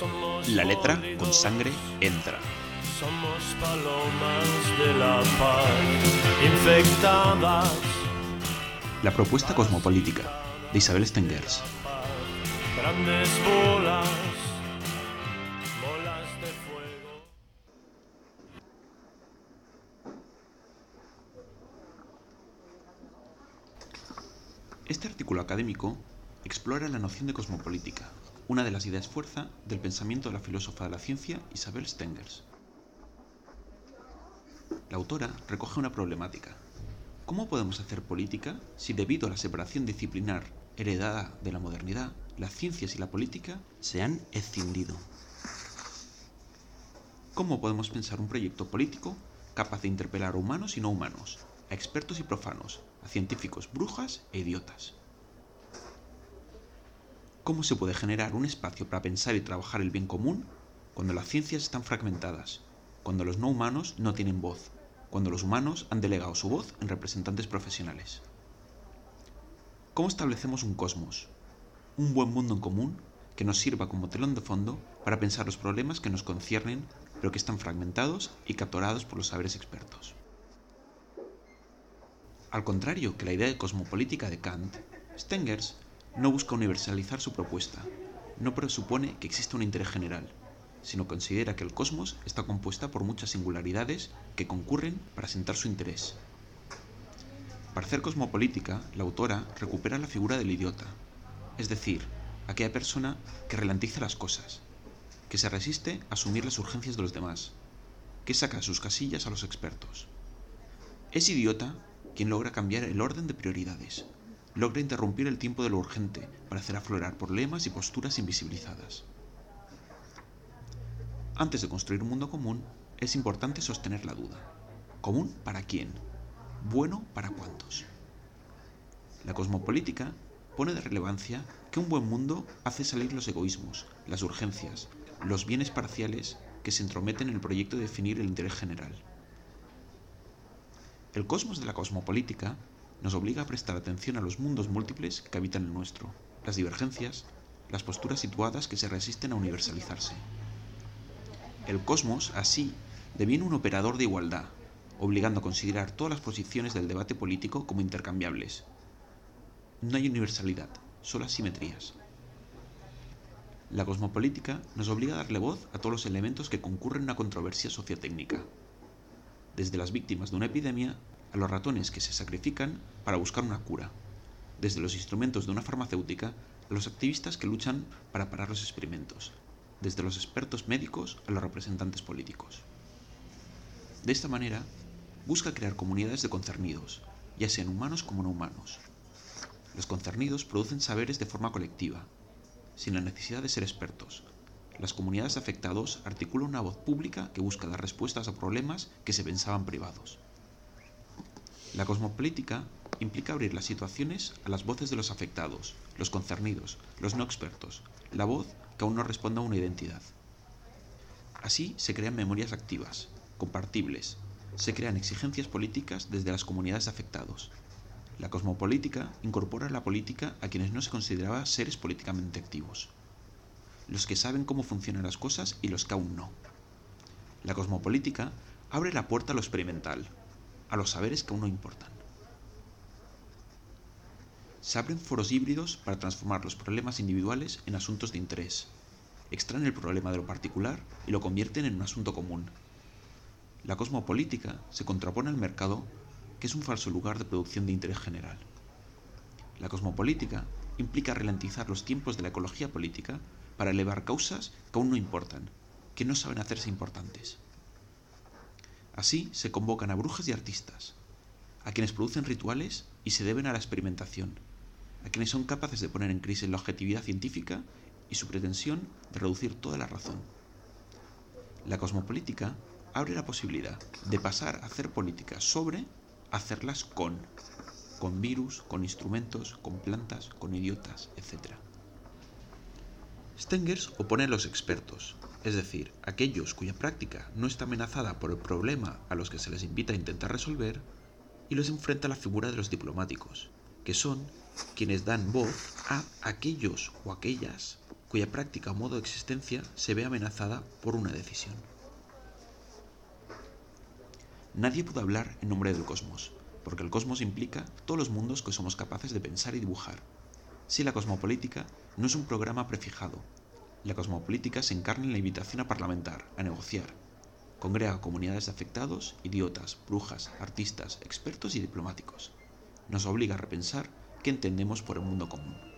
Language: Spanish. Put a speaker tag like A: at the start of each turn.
A: La letra con sangre entra.
B: Somos palomas de la paz infectadas.
A: La propuesta cosmopolítica de Isabel Stengers.
B: Grandes bolas, bolas de fuego.
A: Este artículo académico explora la noción de cosmopolítica, una de las ideas fuerza del pensamiento de la filósofa de la ciencia Isabel Stengers. La autora recoge una problemática. ¿Cómo podemos hacer política si debido a la separación disciplinar heredada de la modernidad, las ciencias y la política se han escindido? ¿Cómo podemos pensar un proyecto político capaz de interpelar a humanos y no humanos, a expertos y profanos, a científicos brujas e idiotas? ¿Cómo se puede generar un espacio para pensar y trabajar el bien común cuando las ciencias están fragmentadas, cuando los no humanos no tienen voz, cuando los humanos han delegado su voz en representantes profesionales? ¿Cómo establecemos un cosmos, un buen mundo en común que nos sirva como telón de fondo para pensar los problemas que nos conciernen, pero que están fragmentados y capturados por los saberes expertos? Al contrario que la idea de cosmopolítica de Kant, Stengers no busca universalizar su propuesta, no presupone que exista un interés general, sino considera que el cosmos está compuesta por muchas singularidades que concurren para sentar su interés. Para hacer cosmopolítica, la autora recupera la figura del idiota, es decir, aquella persona que relantiza las cosas, que se resiste a asumir las urgencias de los demás, que saca sus casillas a los expertos. Es idiota quien logra cambiar el orden de prioridades, logra interrumpir el tiempo de lo urgente para hacer aflorar problemas y posturas invisibilizadas. Antes de construir un mundo común, es importante sostener la duda. ¿Común para quién? ¿Bueno para cuántos? La cosmopolítica pone de relevancia que un buen mundo hace salir los egoísmos, las urgencias, los bienes parciales que se entrometen en el proyecto de definir el interés general. El cosmos de la cosmopolítica nos obliga a prestar atención a los mundos múltiples que habitan el nuestro, las divergencias, las posturas situadas que se resisten a universalizarse. El cosmos, así, deviene un operador de igualdad, obligando a considerar todas las posiciones del debate político como intercambiables. No hay universalidad, solo asimetrías. La cosmopolítica nos obliga a darle voz a todos los elementos que concurren en una controversia sociotécnica, desde las víctimas de una epidemia a los ratones que se sacrifican para buscar una cura, desde los instrumentos de una farmacéutica a los activistas que luchan para parar los experimentos, desde los expertos médicos a los representantes políticos. De esta manera, busca crear comunidades de concernidos, ya sean humanos como no humanos. Los concernidos producen saberes de forma colectiva, sin la necesidad de ser expertos. Las comunidades afectados articulan una voz pública que busca dar respuestas a problemas que se pensaban privados. La cosmopolítica implica abrir las situaciones a las voces de los afectados, los concernidos, los no expertos, la voz que aún no responde a una identidad. Así se crean memorias activas, compartibles, se crean exigencias políticas desde las comunidades afectados. La cosmopolítica incorpora la política a quienes no se consideraba seres políticamente activos, los que saben cómo funcionan las cosas y los que aún no. La cosmopolítica abre la puerta a lo experimental, a los saberes que aún no importan. Se abren foros híbridos para transformar los problemas individuales en asuntos de interés. Extraen el problema de lo particular y lo convierten en un asunto común. La cosmopolítica se contrapone al mercado, que es un falso lugar de producción de interés general. La cosmopolítica implica ralentizar los tiempos de la ecología política para elevar causas que aún no importan, que no saben hacerse importantes. Así se convocan a brujas y artistas, a quienes producen rituales y se deben a la experimentación, a quienes son capaces de poner en crisis la objetividad científica y su pretensión de reducir toda la razón. La cosmopolítica abre la posibilidad de pasar a hacer política sobre hacerlas con, con virus, con instrumentos, con plantas, con idiotas, etc. Stengers opone a los expertos, es decir, aquellos cuya práctica no está amenazada por el problema a los que se les invita a intentar resolver, y los enfrenta la figura de los diplomáticos, que son quienes dan voz a aquellos o aquellas cuya práctica o modo de existencia se ve amenazada por una decisión. Nadie puede hablar en nombre del cosmos, porque el cosmos implica todos los mundos que somos capaces de pensar y dibujar. Si la cosmopolítica no es un programa prefijado, la cosmopolítica se encarna en la invitación a parlamentar, a negociar. Congrega comunidades de afectados, idiotas, brujas, artistas, expertos y diplomáticos. Nos obliga a repensar qué entendemos por el mundo común.